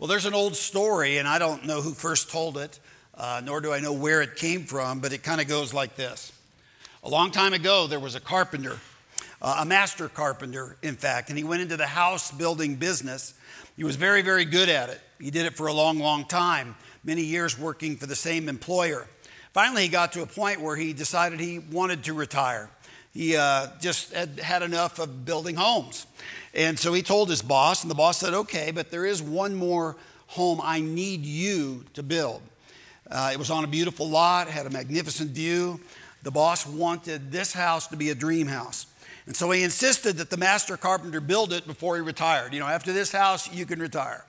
Well, there's an old story, and I don't know who first told it, uh, nor do I know where it came from, but it kind of goes like this. A long time ago, there was a carpenter, uh, a master carpenter, in fact, and he went into the house building business. He was very, very good at it. He did it for a long, long time, many years working for the same employer. Finally, he got to a point where he decided he wanted to retire. He uh, just had had enough of building homes. And so he told his boss, and the boss said, Okay, but there is one more home I need you to build. Uh, it was on a beautiful lot, had a magnificent view. The boss wanted this house to be a dream house. And so he insisted that the master carpenter build it before he retired. You know, after this house, you can retire.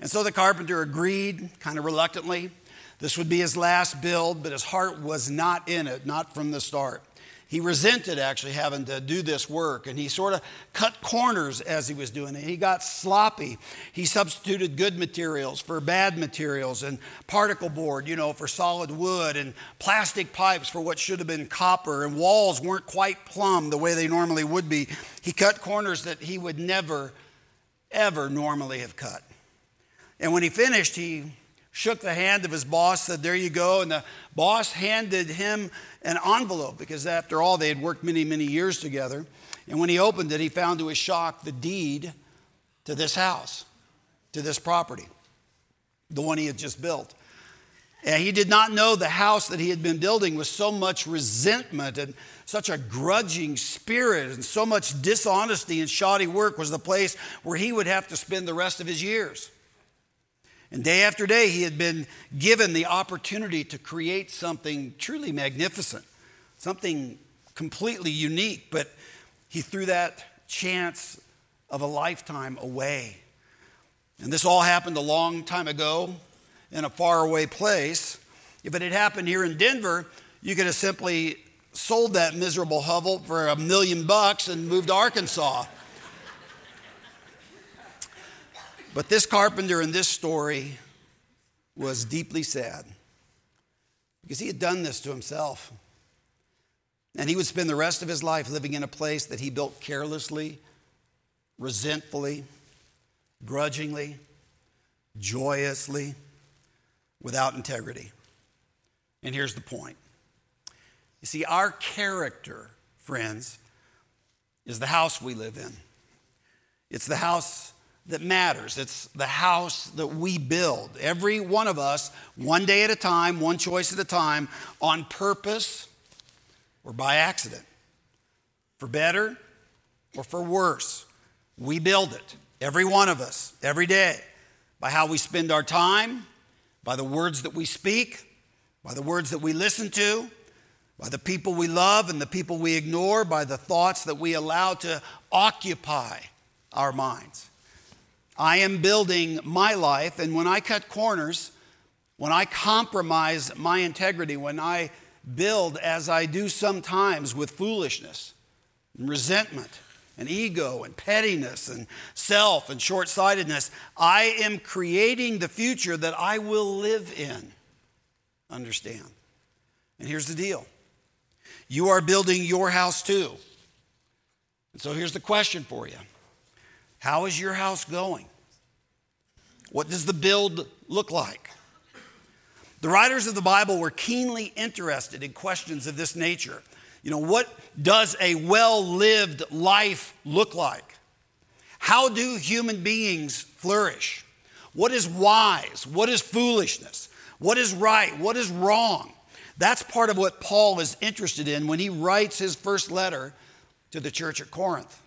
And so the carpenter agreed, kind of reluctantly. This would be his last build, but his heart was not in it, not from the start. He resented actually having to do this work, and he sort of cut corners as he was doing it. He got sloppy. He substituted good materials for bad materials, and particle board, you know, for solid wood, and plastic pipes for what should have been copper, and walls weren't quite plumb the way they normally would be. He cut corners that he would never, ever normally have cut. And when he finished, he shook the hand of his boss, said, There you go. And the boss handed him an envelope because, after all, they had worked many, many years together. And when he opened it, he found to his shock the deed to this house, to this property, the one he had just built. And he did not know the house that he had been building with so much resentment and such a grudging spirit and so much dishonesty and shoddy work was the place where he would have to spend the rest of his years. And day after day, he had been given the opportunity to create something truly magnificent, something completely unique, but he threw that chance of a lifetime away. And this all happened a long time ago in a faraway place. If it had happened here in Denver, you could have simply sold that miserable hovel for a million bucks and moved to Arkansas. But this carpenter in this story was deeply sad because he had done this to himself. And he would spend the rest of his life living in a place that he built carelessly, resentfully, grudgingly, joyously, without integrity. And here's the point you see, our character, friends, is the house we live in. It's the house that matters. It's the house that we build. Every one of us, one day at a time, one choice at a time, on purpose or by accident. For better or for worse, we build it. Every one of us, every day, by how we spend our time, by the words that we speak, by the words that we listen to, by the people we love and the people we ignore, by the thoughts that we allow to occupy our minds. I am building my life, and when I cut corners, when I compromise my integrity, when I build as I do sometimes with foolishness and resentment and ego and pettiness and self and short sightedness, I am creating the future that I will live in. Understand? And here's the deal you are building your house too. And so here's the question for you how is your house going? What does the build look like? The writers of the Bible were keenly interested in questions of this nature. You know, what does a well lived life look like? How do human beings flourish? What is wise? What is foolishness? What is right? What is wrong? That's part of what Paul is interested in when he writes his first letter to the church at Corinth.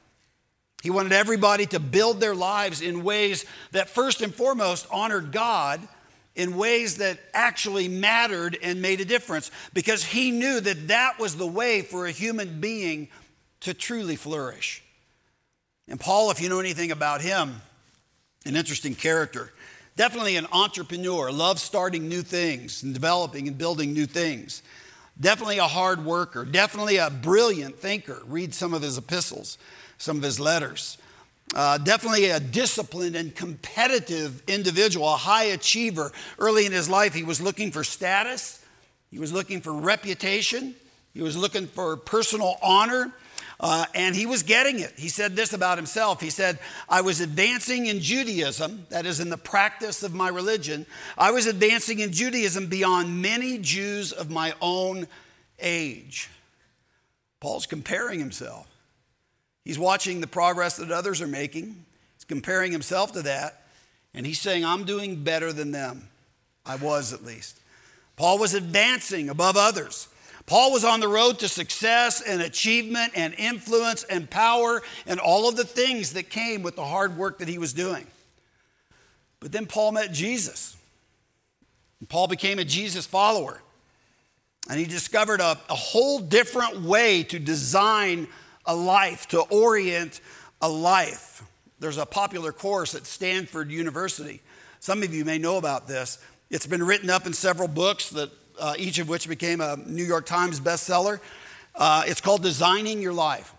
He wanted everybody to build their lives in ways that, first and foremost, honored God, in ways that actually mattered and made a difference, because he knew that that was the way for a human being to truly flourish. And Paul, if you know anything about him, an interesting character. Definitely an entrepreneur, loves starting new things and developing and building new things. Definitely a hard worker, definitely a brilliant thinker. Read some of his epistles some of his letters. Uh, definitely a disciplined and competitive individual, a high achiever. Early in his life, he was looking for status, he was looking for reputation, he was looking for personal honor. Uh, and he was getting it. He said this about himself. He said, I was advancing in Judaism, that is, in the practice of my religion. I was advancing in Judaism beyond many Jews of my own age. Paul's comparing himself. He's watching the progress that others are making, he's comparing himself to that, and he's saying, I'm doing better than them. I was at least. Paul was advancing above others. Paul was on the road to success and achievement and influence and power and all of the things that came with the hard work that he was doing. But then Paul met Jesus. And Paul became a Jesus follower. And he discovered a, a whole different way to design a life, to orient a life. There's a popular course at Stanford University. Some of you may know about this. It's been written up in several books that uh, each of which became a New York Times bestseller. Uh, it's called Designing Your Life.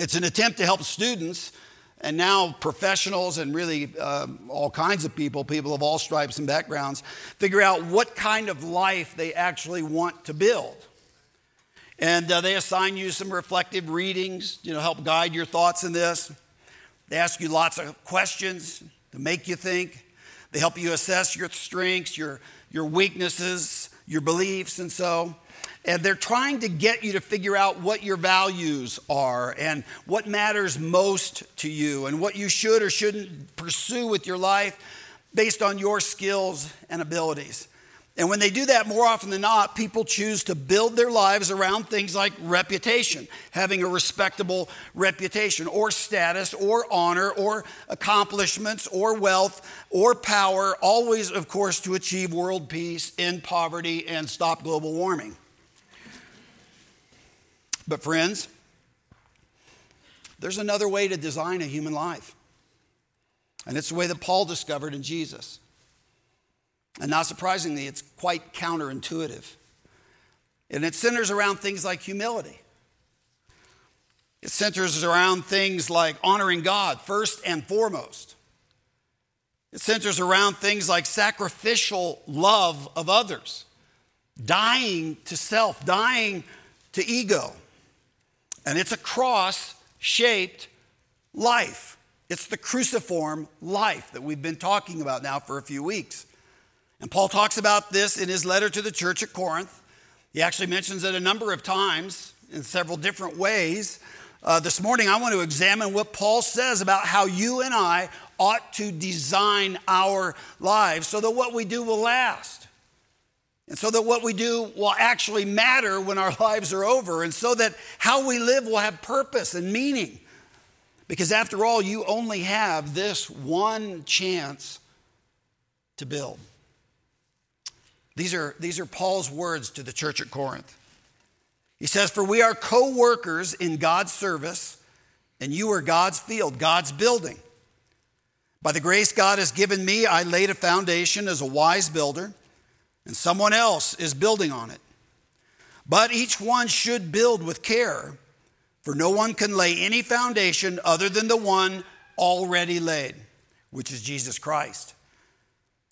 It's an attempt to help students and now professionals and really uh, all kinds of people, people of all stripes and backgrounds, figure out what kind of life they actually want to build. And uh, they assign you some reflective readings, you know, help guide your thoughts in this. They ask you lots of questions to make you think. They help you assess your strengths, your your weaknesses, your beliefs, and so. And they're trying to get you to figure out what your values are and what matters most to you and what you should or shouldn't pursue with your life based on your skills and abilities. And when they do that, more often than not, people choose to build their lives around things like reputation, having a respectable reputation, or status, or honor, or accomplishments, or wealth, or power, always, of course, to achieve world peace, end poverty, and stop global warming. But, friends, there's another way to design a human life. And it's the way that Paul discovered in Jesus. And not surprisingly, it's quite counterintuitive. And it centers around things like humility. It centers around things like honoring God first and foremost. It centers around things like sacrificial love of others, dying to self, dying to ego. And it's a cross shaped life. It's the cruciform life that we've been talking about now for a few weeks. And Paul talks about this in his letter to the church at Corinth. He actually mentions it a number of times in several different ways. Uh, this morning, I want to examine what Paul says about how you and I ought to design our lives so that what we do will last. And so that what we do will actually matter when our lives are over, and so that how we live will have purpose and meaning. Because after all, you only have this one chance to build. These are, these are Paul's words to the church at Corinth. He says, For we are co workers in God's service, and you are God's field, God's building. By the grace God has given me, I laid a foundation as a wise builder, and someone else is building on it. But each one should build with care, for no one can lay any foundation other than the one already laid, which is Jesus Christ.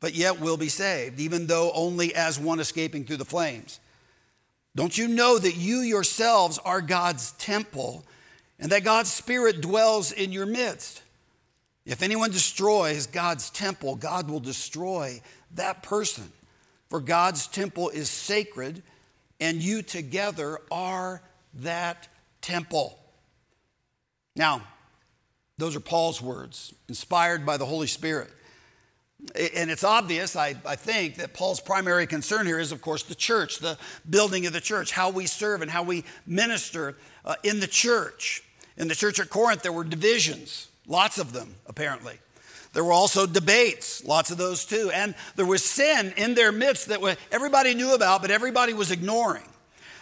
but yet will be saved, even though only as one escaping through the flames. Don't you know that you yourselves are God's temple and that God's Spirit dwells in your midst? If anyone destroys God's temple, God will destroy that person. For God's temple is sacred, and you together are that temple. Now, those are Paul's words, inspired by the Holy Spirit. And it's obvious, I, I, think, that Paul's primary concern here is, of course, the church, the building of the church, how we serve and how we minister uh, in the church. In the church at Corinth, there were divisions, lots of them, apparently. There were also debates, lots of those too. And there was sin in their midst that everybody knew about, but everybody was ignoring.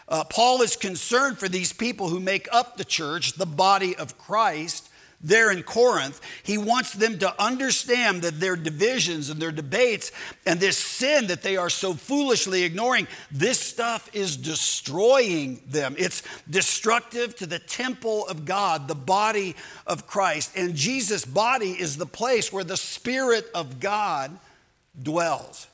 Uh, Paul is concerned for these people who make up the church, the body of Christ, there in Corinth. He wants them to understand that their divisions and their debates and this sin that they are so foolishly ignoring, this stuff is destroying them. It's destructive to the temple of God, the body of Christ. And Jesus' body is the place where the Spirit of God dwells.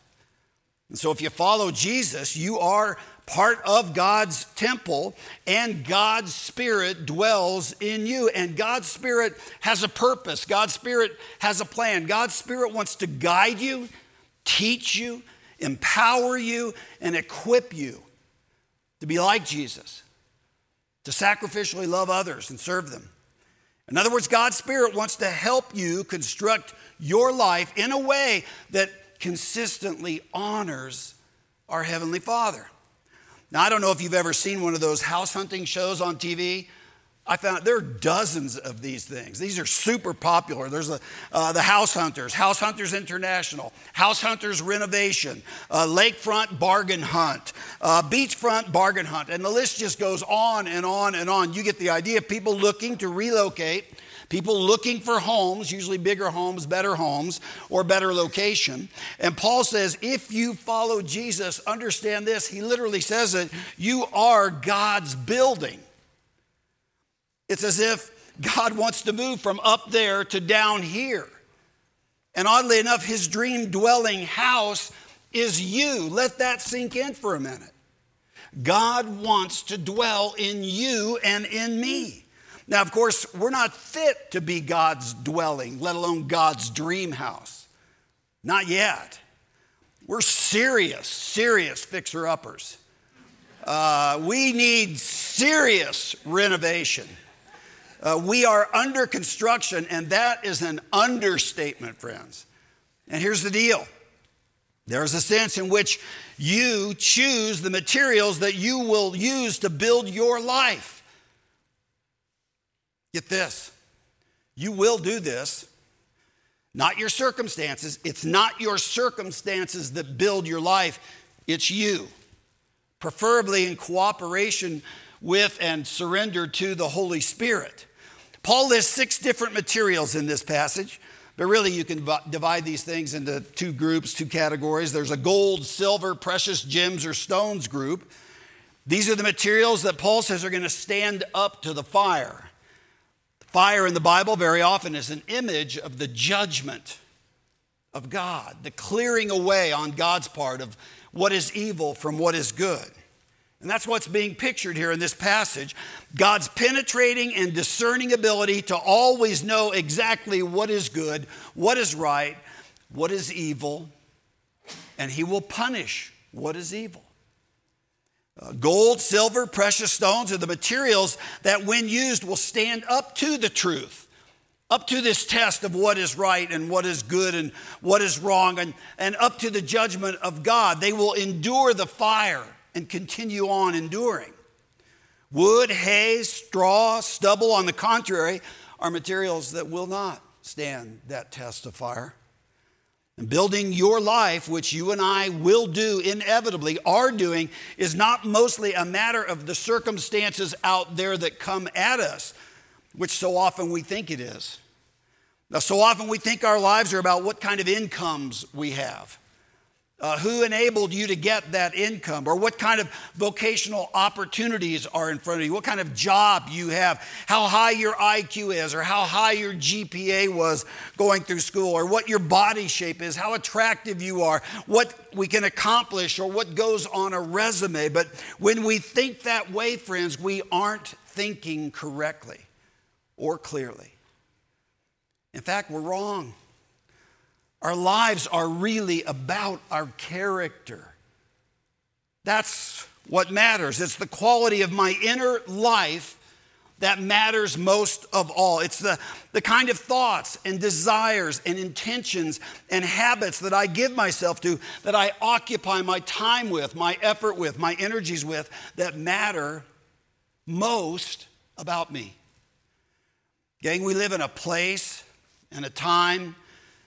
And so if you follow Jesus, you are part of God's temple, and God's Spirit dwells in you. And God's Spirit has a purpose, God's Spirit has a plan. God's Spirit wants to guide you, teach you, empower you, and equip you to be like Jesus, to sacrificially love others and serve them. In other words, God's Spirit wants to help you construct your life in a way that consistently honors our Heavenly Father. Now, I don't know if you've ever seen one of those house hunting shows on TV. I found there are dozens of these things. These are super popular. There's a, uh, the House Hunters, House Hunters International, House Hunters Renovation, uh, Lakefront Bargain Hunt, uh, Beachfront Bargain Hunt, and the list just goes on and on and on. You get the idea. People looking to relocate people looking for homes, usually bigger homes, better homes, or better location. And Paul says, if you follow Jesus, understand this. He literally says it you are God's building. It's as if God wants to move from up there to down here. And oddly enough, his dream dwelling house is you. Let that sink in for a minute. God wants to dwell in you and in me. Now, of course, we're not fit to be God's dwelling, let alone God's dream house. Not yet. We're serious, serious fixer uppers. Uh, we need serious renovation. Uh, we are under construction, and that is an understatement, friends. And here's the deal there's a sense in which you choose the materials that you will use to build your life. Get this you will do this, not your circumstances. It's not your circumstances that build your life, it's you. Preferably in cooperation with and surrender to the Holy Spirit. Paul lists six different materials in this passage, but really you can divide these things into two groups, two categories. There's a gold, silver, precious gems, or stones group. These are the materials that Paul says are going to stand up to the fire. Fire in the Bible very often is an image of the judgment of God, the clearing away on God's part of what is evil from what is good. And that's what's being pictured here in this passage God's penetrating and discerning ability to always know exactly what is good, what is right, what is evil, and He will punish what is evil. Uh, gold, silver, precious stones are the materials that, when used, will stand up to the truth, up to this test of what is right and what is good and what is wrong, and, and up to the judgment of God. They will endure the fire and continue on enduring. Wood, hay, straw, stubble, on the contrary, are materials that will not stand that test of fire. And building your life, which you and I will do inevitably, are doing, is not mostly a matter of the circumstances out there that come at us, which so often we think it is. Now, so often we think our lives are about what kind of incomes we have. Uh, who enabled you to get that income? Or what kind of vocational opportunities are in front of you? What kind of job you have? How high your iq is or how high your gpa was going through school or what your body shape is how attractive you are what we can accomplish or what goes on a resume. But when we think that way friends we aren't thinking correctly or clearly. In fact we're wrong our lives are really about our character. That's what matters. It's the quality of my inner life that matters most of all. It's the, the kind of thoughts and desires and intentions and habits that I give myself to, that I occupy my time with, my effort with, my energies with, that matter most about me. Gang, we live in a place and a time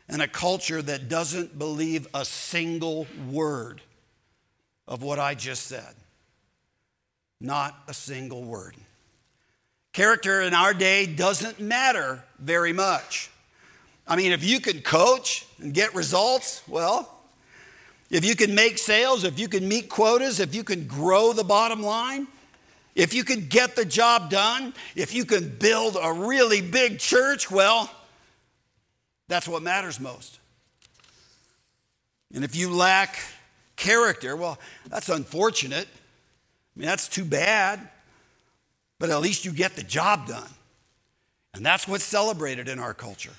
and a culture that doesn't believe a single word of what I just said. Not a single word. Character in our day doesn't matter very much. I mean, if you can coach and get results, well, if you can make sales, if you can meet quotas, if you can grow the bottom line, if you can get the job done, if you can build a really big church, well, that's what matters most. And if you lack character, well, that's unfortunate. I mean, that's too bad, but at least you get the job done. And that's what's celebrated in our culture.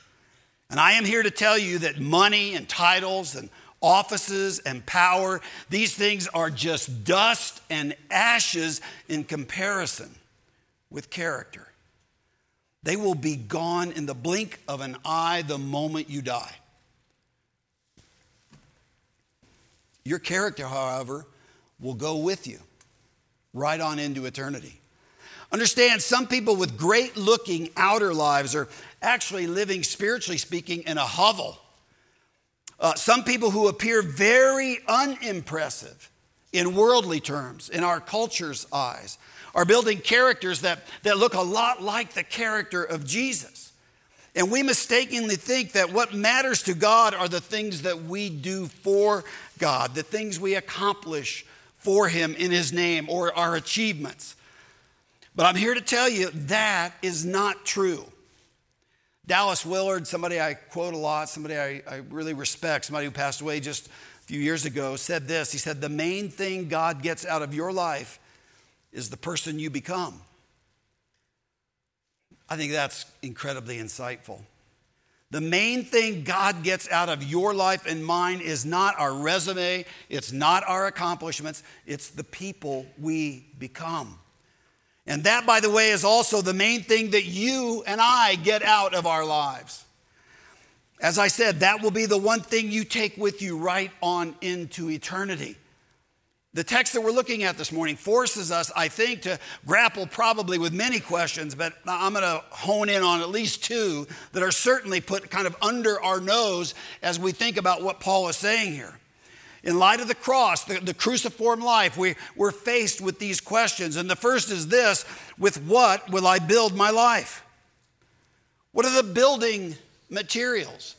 And I am here to tell you that money and titles and offices and power, these things are just dust and ashes in comparison with character. They will be gone in the blink of an eye the moment you die. Your character, however, will go with you right on into eternity. Understand, some people with great looking outer lives are actually living, spiritually speaking, in a hovel. Uh, some people who appear very unimpressive in worldly terms, in our culture's eyes, are building characters that, that look a lot like the character of Jesus. And we mistakenly think that what matters to God are the things that we do for God, the things we accomplish for Him in His name, or our achievements. But I'm here to tell you that is not true. Dallas Willard, somebody I quote a lot, somebody I, I really respect, somebody who passed away just a few years ago, said this. He said, The main thing God gets out of your life is the person you become. I think that's incredibly insightful. The main thing God gets out of your life and mine is not our resume, it's not our accomplishments, it's the people we become. And that, by the way, is also the main thing that you and I get out of our lives. As I said, that will be the one thing you take with you right on into eternity. The text that we're looking at this morning forces us, I think, to grapple probably with many questions, but I'm going to hone in on at least two that are certainly put kind of under our nose as we think about what Paul is saying here. In light of the cross, the, the cruciform life, we, we're faced with these questions. And the first is this with what will I build my life? What are the building materials?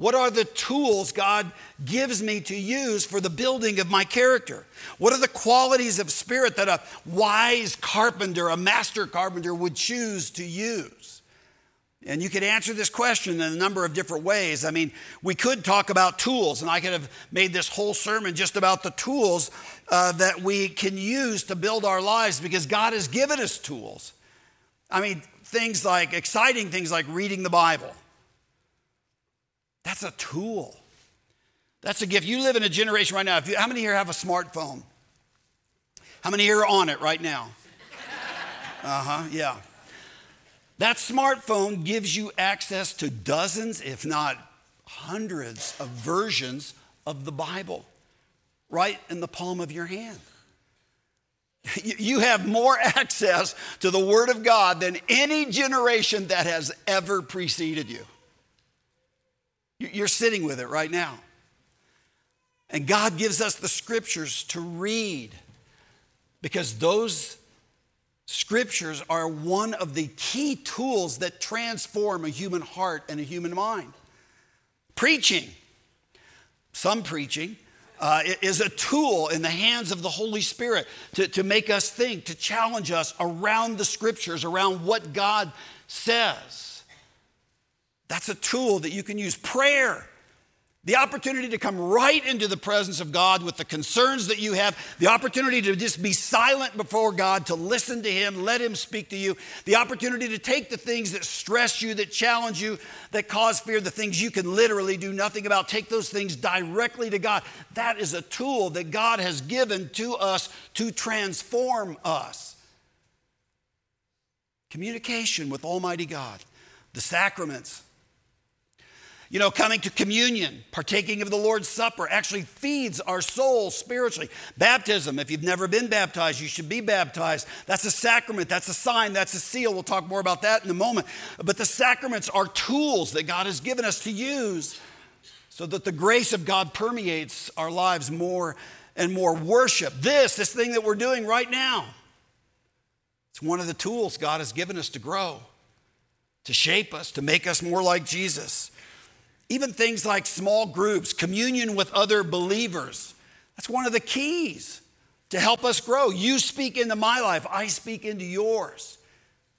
What are the tools God gives me to use for the building of my character? What are the qualities of spirit that a wise carpenter, a master carpenter, would choose to use? And you could answer this question in a number of different ways. I mean, we could talk about tools, and I could have made this whole sermon just about the tools uh, that we can use to build our lives because God has given us tools. I mean, things like exciting things like reading the Bible that's a tool. That's a gift. You live in a generation right now. You, how many here have a smartphone? How many here are on it right now? Uh huh, yeah. That smartphone gives you access to dozens, if not hundreds, of versions of the Bible right in the palm of your hand. You have more access to the Word of God than any generation that has ever preceded you. You're sitting with it right now. And God gives us the scriptures to read because those scriptures are one of the key tools that transform a human heart and a human mind. Preaching, some preaching, uh, is a tool in the hands of the Holy Spirit to, to make us think, to challenge us around the scriptures, around what God says. That's a tool that you can use. Prayer. The opportunity to come right into the presence of God with the concerns that you have, the opportunity to just be silent before God, to listen to Him, let Him speak to you, the opportunity to take the things that stress you, that challenge you, that cause fear, the things you can literally do nothing about, take those things directly to God. That is a tool that God has given to us to transform us. Communication with Almighty God, the sacraments you know, coming to communion, partaking of the Lord's Supper actually feeds our souls spiritually. Baptism, if you've never been baptized, you should be baptized. That's a sacrament, that's a sign, that's a seal. We'll talk more about that in a moment. But the sacraments are tools that God has given us to use so that the grace of God permeates our lives more and more. Worship, this, this thing that we're doing right now, It's one of the tools God has given us to grow, to shape us, to make us more like Jesus. Even things like small groups, communion with other believers. That's one of the keys to help us grow. You speak into my life, I speak into yours.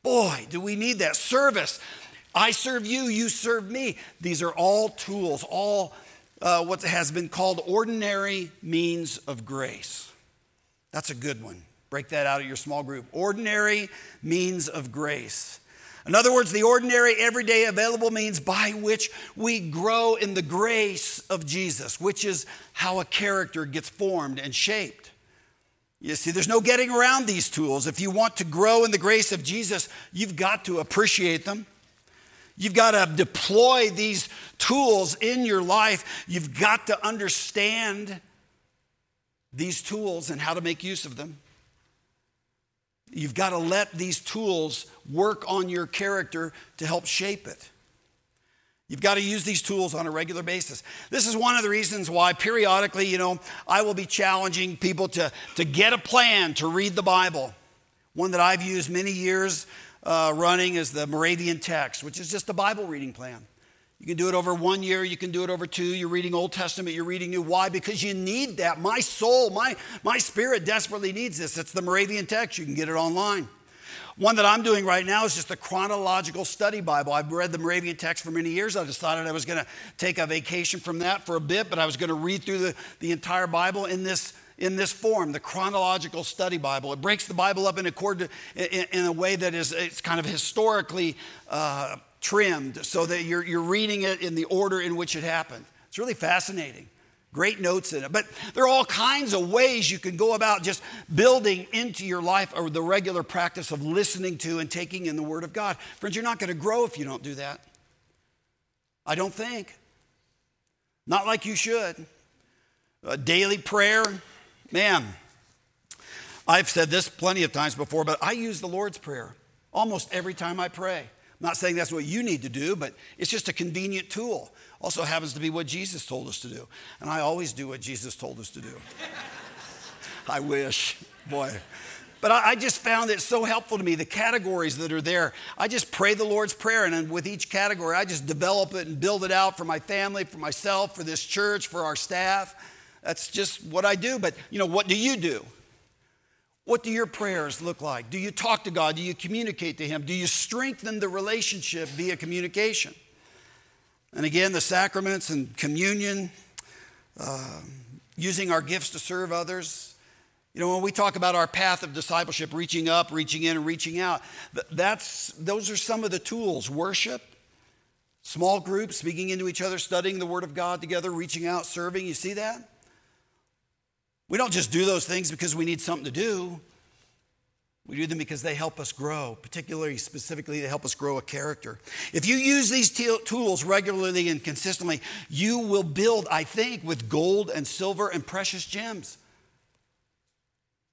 Boy, do we need that service. I serve you, you serve me. These are all tools, all uh, what has been called ordinary means of grace. That's a good one. Break that out of your small group. Ordinary means of grace. In other words, the ordinary, everyday available means by which we grow in the grace of Jesus, which is how a character gets formed and shaped. You see, there's no getting around these tools. If you want to grow in the grace of Jesus, you've got to appreciate them. You've got to deploy these tools in your life. You've got to understand these tools and how to make use of them. You've got to let these tools work on your character to help shape it. You've got to use these tools on a regular basis. This is one of the reasons why periodically, you know, I will be challenging people to, to get a plan to read the Bible. One that I've used many years uh, running is the Moravian text, which is just a Bible reading plan. You can do it over one year, you can do it over two. You're reading Old Testament, you're reading New. Why? Because you need that. My soul, my, my spirit desperately needs this. It's the Moravian text. You can get it online. One that I'm doing right now is just the chronological study Bible. I've read the Moravian text for many years. I decided I was going to take a vacation from that for a bit, but I was going to read through the, the entire Bible in this in this form, the chronological study Bible. It breaks the Bible up in, accord to, in, in a way that is it's kind of historically uh, trimmed so that you're, you're reading it in the order in which it happened. It's really fascinating. Great notes in it. But there are all kinds of ways you can go about just building into your life or the regular practice of listening to and taking in the Word of God. Friends, you're not going to grow if you don't do that. I don't think. Not like you should. A daily prayer, man, I've said this plenty of times before, but I use the Lord's Prayer almost every time I pray. Not saying that's what you need to do, but it's just a convenient tool. Also happens to be what Jesus told us to do. And I always do what Jesus told us to do. I wish, boy. But I, just found it so helpful to me, the categories that are there. I just pray the Lord's Prayer, and with each category, I just develop it and build it out for my family, for myself, for this church, for our staff. That's just what I do. But, you know, what do you do? What do your prayers look like? Do you talk to God? Do you communicate to Him? Do you strengthen the relationship via communication? And again, the sacraments and communion, uh, using our gifts to serve others. You know, when we talk about our path of discipleship, reaching up, reaching in, and reaching out, that's, those are some of the tools worship, small groups, speaking into each other, studying the Word of God together, reaching out, serving. You see that? We don't just do those things because we need something to do. We do them because they help us grow, particularly, specifically, they help us grow a character. If you use these tools regularly and consistently, you will build, I think, with gold and silver and precious gems.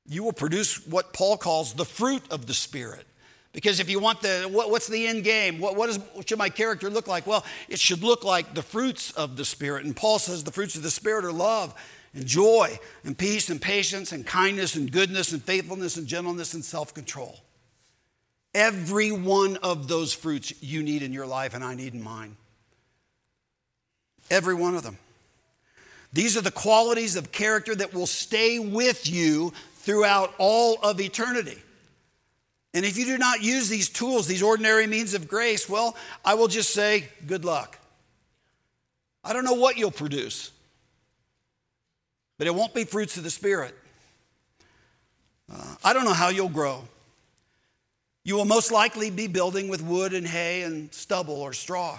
You will produce what Paul calls the fruit of the Spirit. Because if you want the, what, what's the end game? What, what, is, what should my character look like? Well, it should look like the fruits of the Spirit. And Paul says the fruits of the Spirit are love and joy and peace and patience and kindness and goodness and faithfulness and gentleness and self control. Every one of those fruits you need in your life and I need in mine. Every one of them. These are the qualities of character that will stay with you throughout all of eternity. And if you do not use these tools, these ordinary means of grace, well, I will just say, good luck. I don't know what you'll produce but it won't be fruits of the Spirit. Uh, I don't know how you'll grow. You will most likely be building with wood and hay and stubble or straw.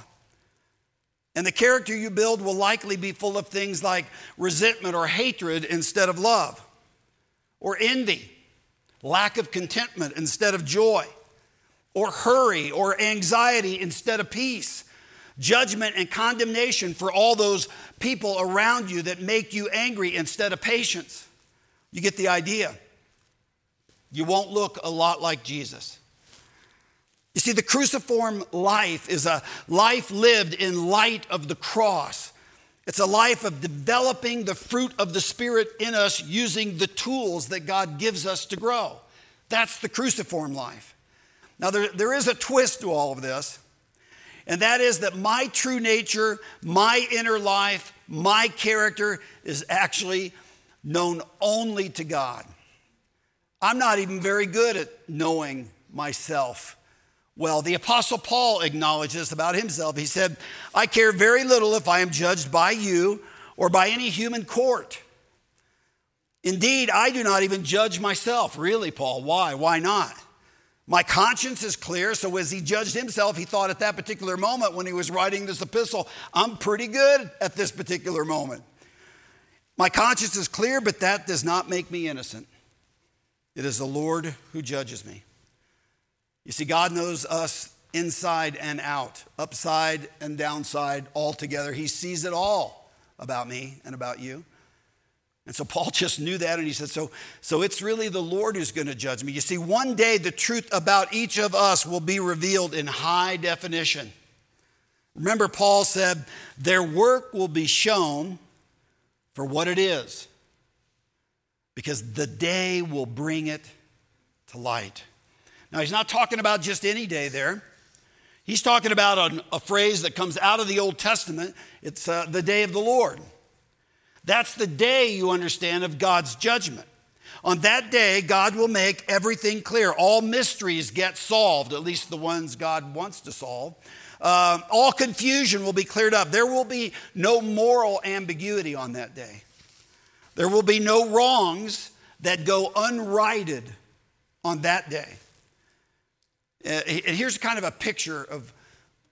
And the character you build will likely be full of things like resentment or hatred instead of love, or envy, lack of contentment instead of joy, or hurry or anxiety instead of peace judgment and condemnation for all those people around you that make you angry instead of patience. You get the idea. You won't look a lot like Jesus. You see, the cruciform life is a life lived in light of the cross. It's a life of developing the fruit of the Spirit in us using the tools that God gives us to grow. That's the cruciform life. Now, there, there is a twist to all of this, and that is that my true nature, my inner life, my character is actually known only to God. I'm not even very good at knowing myself well. The Apostle Paul acknowledges about himself. He said, I care very little if I am judged by you or by any human court. Indeed, I do not even judge myself. Really, Paul, why? Why not? My conscience is clear, so as he judged himself, he thought at that particular moment when he was writing this epistle, I'm pretty good at this particular moment. My conscience is clear, but that does not make me innocent. It is the Lord who judges me. You see, God knows us inside and out, upside and downside, all together. He sees it all about me and about you. And so Paul just knew that, and he said, so, so it's really the Lord who's going to judge me. You see, one day the truth about each of us will be revealed in high definition. Remember, Paul said, their work will be shown for what it is, because the day will bring it to light. Now, he's not talking about just any day there. He's talking about a, a phrase that comes out of the Old Testament. It's uh, the day of the Lord. That's the day, you understand, of God's judgment. On that day, God will make everything clear. All mysteries get solved, at least the ones God wants to solve. Uh, all confusion will be cleared up. There will be no moral ambiguity on that day. There will be no wrongs that go unrighted on that day. Uh, and here's kind of a picture of,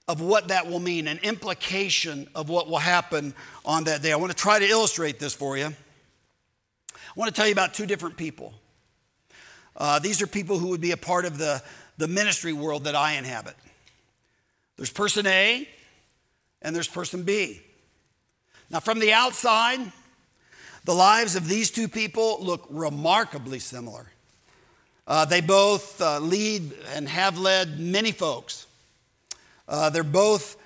of what that will mean, an implication of what will happen on that day. I want to try to illustrate this for you. I want to tell you about two different people. Uh, these are people who would be a part of the, the ministry world that I inhabit. There's person A and there's person B. Now, from the outside, the lives of these two people look remarkably similar. Uh, they both uh, lead and have led many folks. Uh, they're both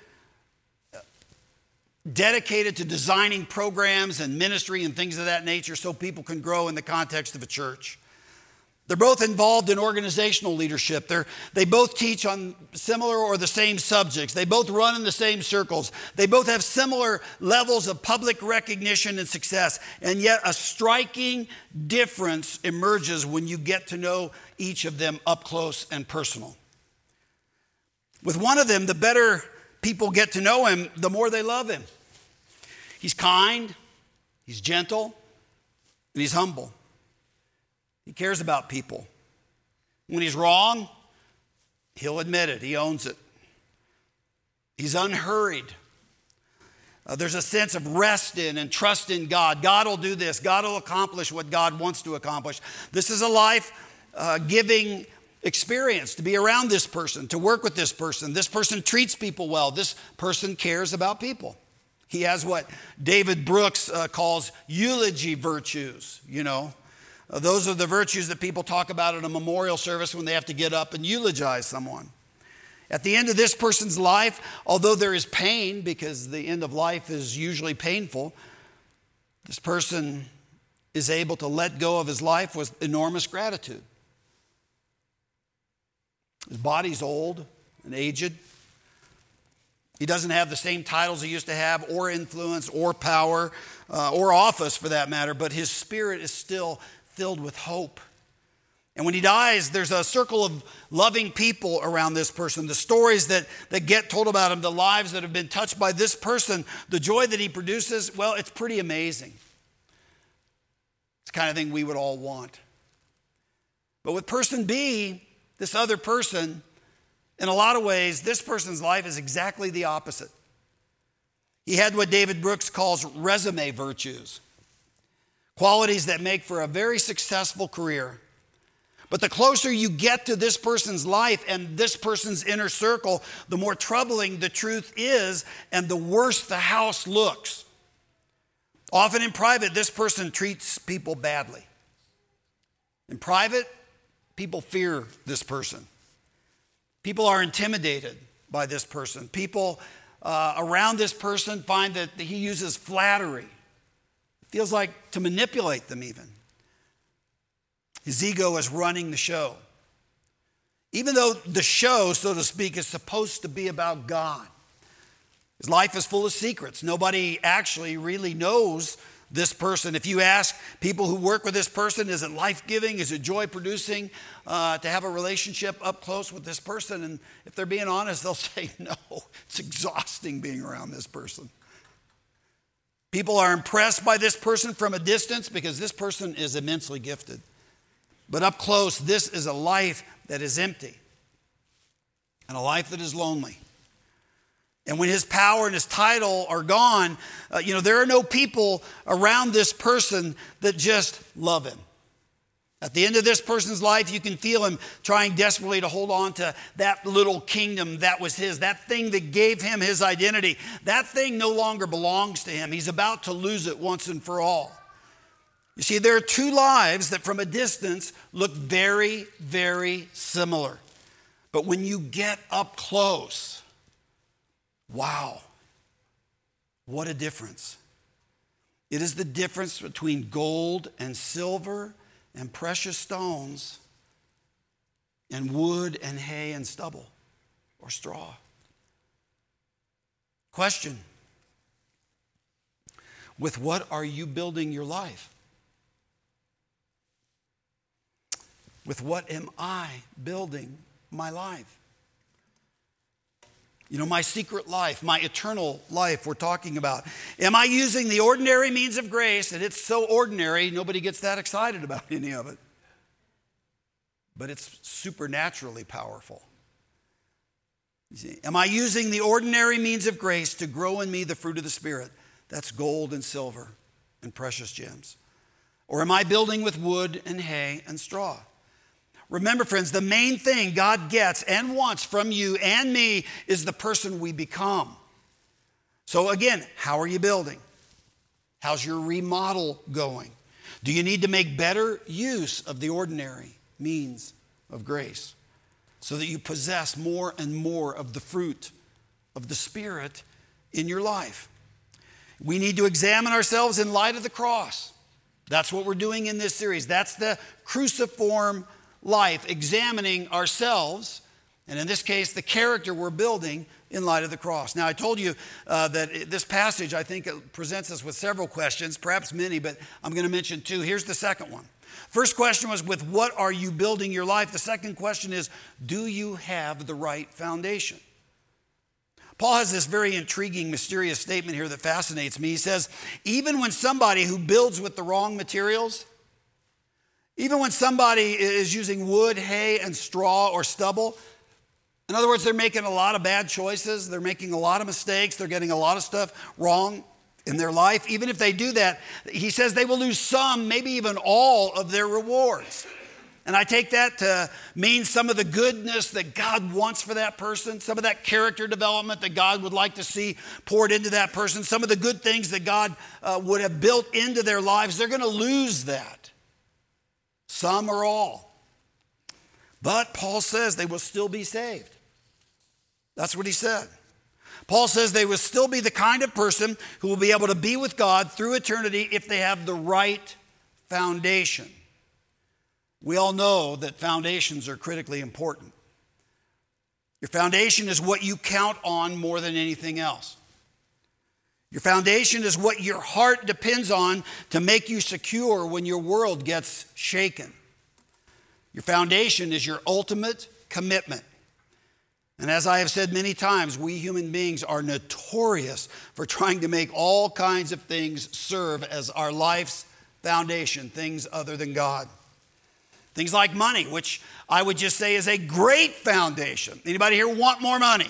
dedicated to designing programs and ministry and things of that nature so people can grow in the context of a church. They're both involved in organizational leadership. They're, they both teach on similar or the same subjects. They both run in the same circles. They both have similar levels of public recognition and success. And yet, a striking difference emerges when you get to know each of them up close and personal. With one of them, the better people get to know him, the more they love him. He's kind, he's gentle, and he's humble. He cares about people. When he's wrong, he'll admit it, he owns it. He's unhurried. Uh, there's a sense of rest in and trust in God. God will do this, God will accomplish what God wants to accomplish. This is a life uh, giving experience to be around this person, to work with this person. This person treats people well, this person cares about people. He has what David Brooks uh, calls eulogy virtues, you know. Uh, those are the virtues that people talk about at a memorial service when they have to get up and eulogize someone. At the end of this person's life, although there is pain, because the end of life is usually painful, this person is able to let go of his life with enormous gratitude. His body's old and aged. He doesn't have the same titles he used to have, or influence, or power, uh, or office for that matter, but his spirit is still filled with hope. And when he dies, there's a circle of loving people around this person. The stories that, that get told about him, the lives that have been touched by this person, the joy that he produces, well, it's pretty amazing. It's the kind of thing we would all want. But with person B, this other person, in a lot of ways, this person's life is exactly the opposite. He had what David Brooks calls resume virtues qualities that make for a very successful career. But the closer you get to this person's life and this person's inner circle, the more troubling the truth is and the worse the house looks. Often in private, this person treats people badly. In private, people fear this person. People are intimidated by this person. People uh, around this person find that he uses flattery feels like to manipulate them even. His ego is running the show. Even though the show, so to speak, is supposed to be about God. His life is full of secrets. Nobody actually really knows this person. If you ask people who work with this person, is it life giving? Is it joy producing uh, to have a relationship up close with this person? And if they're being honest, they'll say, no, it's exhausting being around this person. People are impressed by this person from a distance because this person is immensely gifted. But up close, this is a life that is empty and a life that is lonely. And when his power and his title are gone, uh, you know, there are no people around this person that just love him. At the end of this person's life, you can feel him trying desperately to hold on to that little kingdom that was his, that thing that gave him his identity. That thing no longer belongs to him. He's about to lose it once and for all. You see, there are two lives that from a distance look very, very similar. But when you get up close, Wow, what a difference. It is the difference between gold and silver and precious stones and wood and hay and stubble or straw. Question With what are you building your life? With what am I building my life? You know, my secret life, my eternal life, we're talking about. Am I using the ordinary means of grace? And it's so ordinary, nobody gets that excited about any of it. But it's supernaturally powerful. See, am I using the ordinary means of grace to grow in me the fruit of the Spirit? That's gold and silver and precious gems. Or am I building with wood and hay and straw? Remember, friends, the main thing God gets and wants from you and me is the person we become. So, again, how are you building? How's your remodel going? Do you need to make better use of the ordinary means of grace so that you possess more and more of the fruit of the Spirit in your life? We need to examine ourselves in light of the cross. That's what we're doing in this series. That's the cruciform life examining ourselves, and in this case, the character we're building in light of the cross. Now, I told you uh, that this passage, I think, presents us with several questions, perhaps many, but I'm going to mention two. Here's the second one. First question was, with what are you building your life? The second question is, do you have the right foundation? Paul has this very intriguing, mysterious statement here that fascinates me. He says, even when somebody who builds with the wrong materials, even when somebody is using wood, hay, and straw or stubble, in other words, they're making a lot of bad choices, they're making a lot of mistakes, they're getting a lot of stuff wrong in their life. Even if they do that, he says they will lose some, maybe even all of their rewards. And I take that to mean some of the goodness that God wants for that person, some of that character development that God would like to see poured into that person, some of the good things that God uh, would have built into their lives. They're going to lose that some or all. But Paul says they will still be saved. That's what he said. Paul says they will still be the kind of person who will be able to be with God through eternity if they have the right foundation. We all know that foundations are critically important. Your foundation is what you count on more than anything else. Your foundation is what your heart depends on to make you secure when your world gets shaken. Your foundation is your ultimate commitment. And as I have said many times, we human beings are notorious for trying to make all kinds of things serve as our life's foundation, things other than God. Things like money, which I would just say is a great foundation. Anybody here want more money?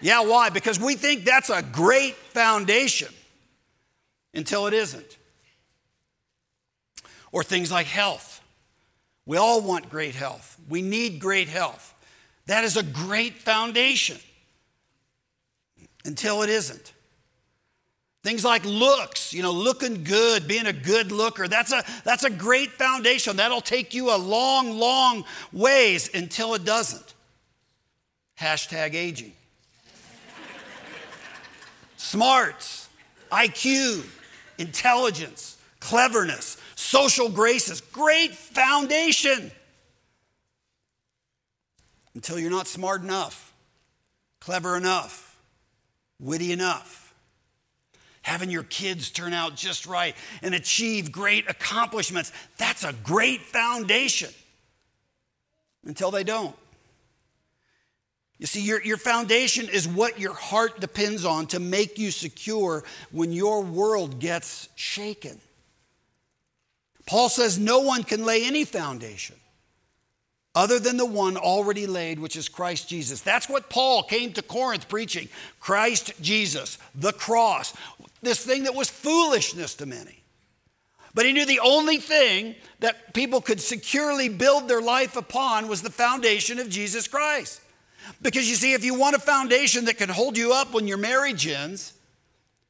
Yeah, why? Because we think that's a great foundation until it isn't. Or things like health. We all want great health. We need great health. That is a great foundation until it isn't. Things like looks, you know, looking good, being a good looker, that's a, that's a great foundation. That'll take you a long, long ways until it doesn't. Hashtag aging smarts, IQ, intelligence, cleverness, social graces. Great foundation. Until you're not smart enough, clever enough, witty enough having your kids turn out just right and achieve great accomplishments. That's a great foundation until they don't. You see, your, your foundation is what your heart depends on to make you secure when your world gets shaken. Paul says no one can lay any foundation other than the one already laid, which is Christ Jesus. That's what Paul came to Corinth preaching Christ Jesus, the cross, this thing that was foolishness to many. But he knew the only thing that people could securely build their life upon was the foundation of Jesus Christ. Because you see, if you want a foundation that can hold you up when your marriage ends,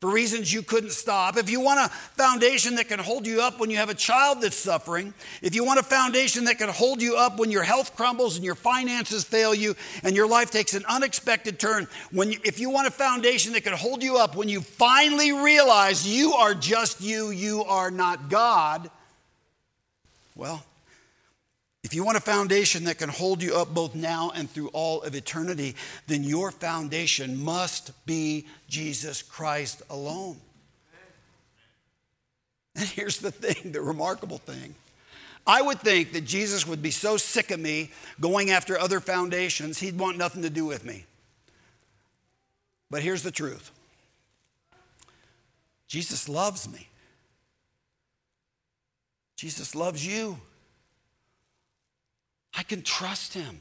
for reasons you couldn't stop, if you want a foundation that can hold you up when you have a child that's suffering, if you want a foundation that can hold you up when your health crumbles and your finances fail you and your life takes an unexpected turn, when you, if you want a foundation that can hold you up when you finally realize you are just you, you are not God, well, if you want a foundation that can hold you up both now and through all of eternity, then your foundation must be Jesus Christ alone. And here's the thing the remarkable thing. I would think that Jesus would be so sick of me going after other foundations, he'd want nothing to do with me. But here's the truth Jesus loves me, Jesus loves you. I can trust him.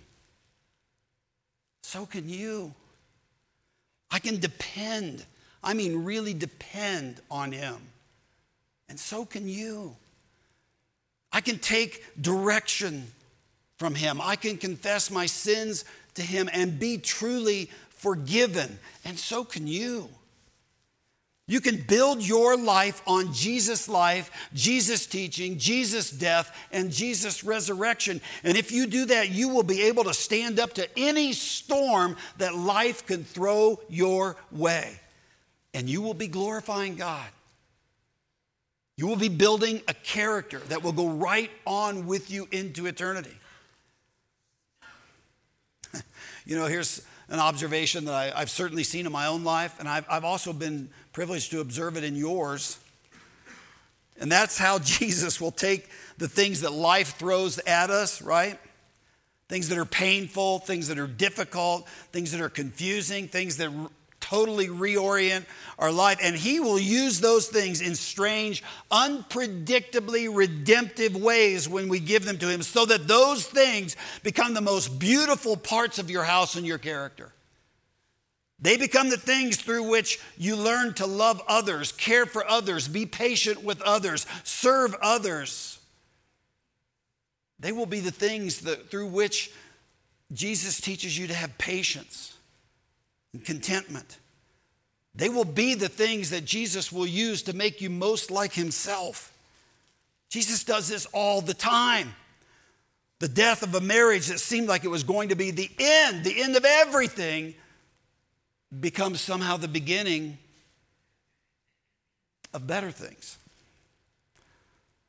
So can you. I can depend, I mean, really depend on him. And so can you. I can take direction from him. I can confess my sins to him and be truly forgiven. And so can you. You can build your life on Jesus' life, Jesus' teaching, Jesus' death, and Jesus' resurrection. And if you do that, you will be able to stand up to any storm that life can throw your way. And you will be glorifying God. You will be building a character that will go right on with you into eternity. you know, here's an observation that I, have certainly seen in my own life, and I've, I've also been privileged to observe it in yours. And that's how Jesus will take the things that life throws at us, right? Things that are painful, things that are difficult, things that are confusing, things that totally reorient our life. And He will use those things in strange, unpredictably redemptive ways when we give them to Him, so that those things become the most beautiful parts of your house and your character. They become the things through which you learn to love others, care for others, be patient with others, serve others. They will be the things that, through which Jesus teaches you to have patience and contentment. They will be the things that Jesus will use to make you most like himself. Jesus does this all the time. The death of a marriage that seemed like it was going to be the end, the end of everything, becomes somehow the beginning of better things.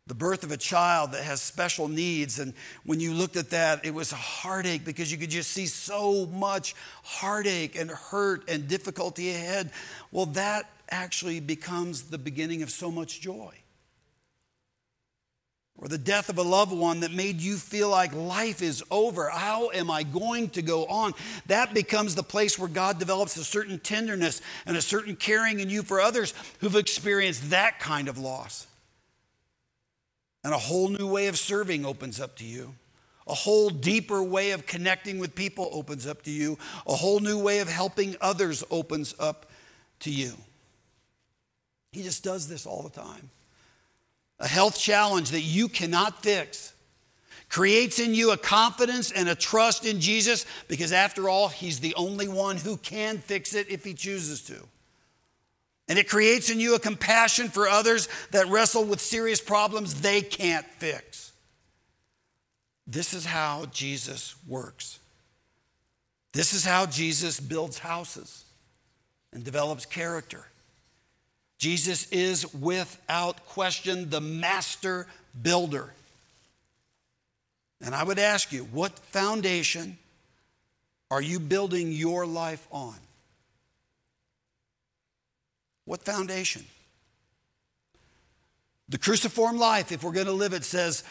The birth of a child that has special needs. And when you looked at that, it was a heartache because you could just see so much heartache and hurt and difficulty ahead. Well, that actually becomes the beginning of so much joy or the death of a loved one that made you feel like life is over. How am I going to go on? That becomes the place where God develops a certain tenderness and a certain caring in you for others who've experienced that kind of loss. And a whole new way of serving opens up to you. A whole deeper way of connecting with people opens up to you. A whole new way of helping others opens up to you. He just does this all the time a health challenge that you cannot fix, creates in you a confidence and a trust in Jesus because, after all, He's the only one who can fix it if He chooses to. And it creates in you a compassion for others that wrestle with serious problems they can't fix. This is how Jesus works. This is how Jesus builds houses and develops character. Jesus is without question the master builder. And I would ask you, what foundation are you building your life on? What foundation? The cruciform life, if we're going to live it, says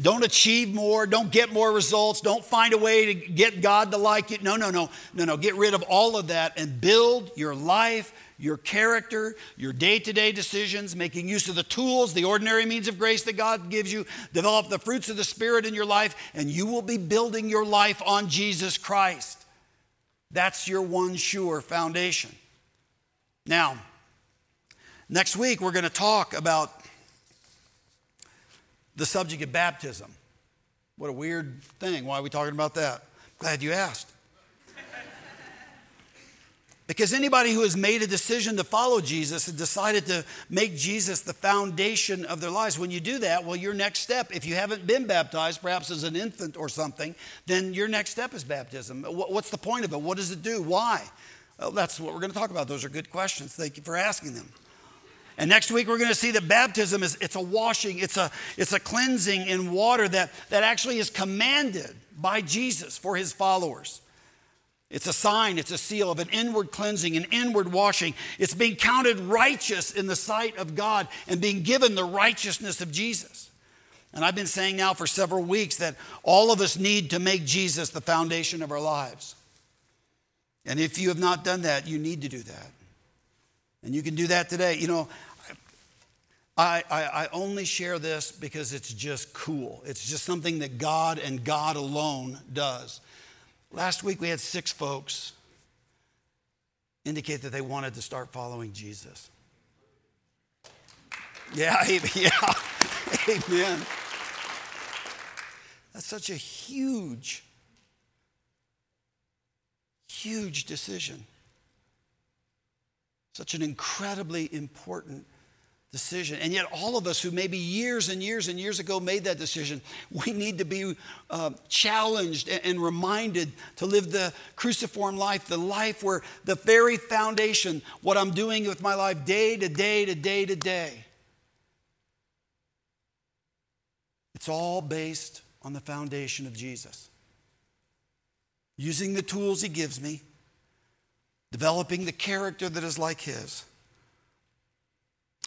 don't achieve more, don't get more results, don't find a way to get God to like you. No, no, no, no, no. Get rid of all of that and build your life, your character, your day to day decisions, making use of the tools, the ordinary means of grace that God gives you. Develop the fruits of the Spirit in your life, and you will be building your life on Jesus Christ. That's your one sure foundation. Now, next week we're going to talk about the subject of baptism. What a weird thing. Why are we talking about that? Glad you asked. Because anybody who has made a decision to follow Jesus and decided to make Jesus the foundation of their lives, when you do that, well, your next step, if you haven't been baptized, perhaps as an infant or something, then your next step is baptism. What's the point of it? What does it do? Why? Well, that's what we're going to talk about. Those are good questions. Thank you for asking them. And next week we're going to see that baptism is it's a washing, it's a, it's a cleansing in water that, that actually is commanded by Jesus for his followers. It's a sign, it's a seal of an inward cleansing, an inward washing. It's being counted righteous in the sight of God and being given the righteousness of Jesus. And I've been saying now for several weeks that all of us need to make Jesus the foundation of our lives. And if you have not done that, you need to do that. And you can do that today. You know, I, I, I, only share this because it's just cool. It's just something that God and God alone does. Last week we had six folks indicate that they wanted to start following Jesus. Yeah, yeah, amen. That's such a huge, huge decision. Such an incredibly important decision. And yet, all of us who maybe years and years and years ago made that decision, we need to be uh, challenged and, and reminded to live the cruciform life, the life where the very foundation, what I'm doing with my life day to day to day to day, it's all based on the foundation of Jesus. Using the tools He gives me developing the character that is like his.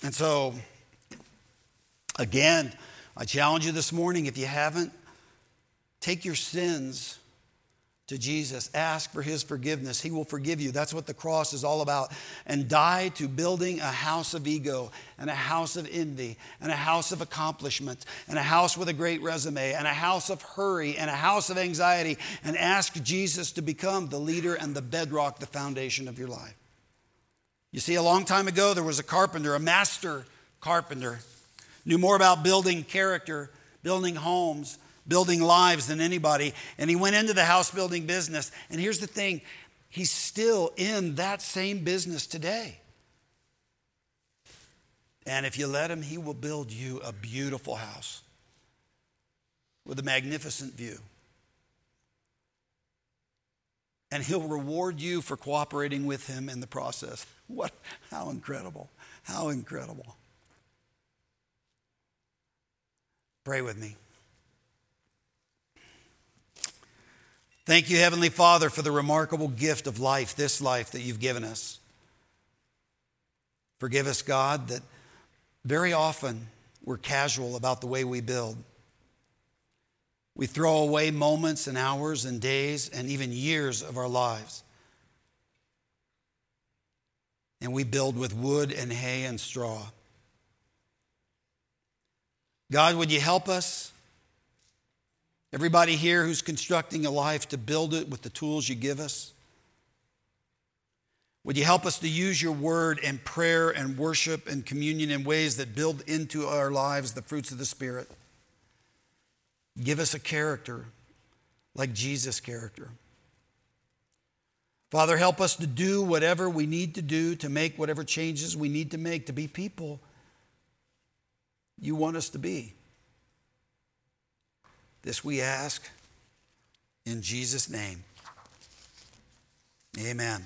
And so, again, I challenge you this morning if you haven't, take your sins to Jesus. Ask for his forgiveness. He will forgive you. That's what the cross is all about. And die to building a house of ego and a house of envy and a house of accomplishment and a house with a great resume and a house of hurry and a house of anxiety and ask Jesus to become the leader and the bedrock, the foundation of your life. You see, a long time ago, there was a carpenter, a master carpenter, knew more about building character, building homes, building lives than anybody. And he went into the house building business. And here's the thing he's still in that same business today. And if you let him, he will build you a beautiful house with a magnificent view. And he'll reward you for cooperating with him in the process. What how incredible. How incredible. Pray with me. Thank you, Heavenly Father, for the remarkable gift of life, this life that you've given us. Forgive us, God, that very often we're casual about the way we build. We throw away moments and hours and days and even years of our lives. And we build with wood and hay and straw. God, would you help us Everybody here who's constructing a life to build it with the tools you give us? Would you help us to use your word and prayer and worship and communion in ways that build into our lives the fruits of the Spirit? Give us a character like Jesus' character. Father, help us to do whatever we need to do to make whatever changes we need to make to be people you want us to be. This we ask in Jesus' name. Amen.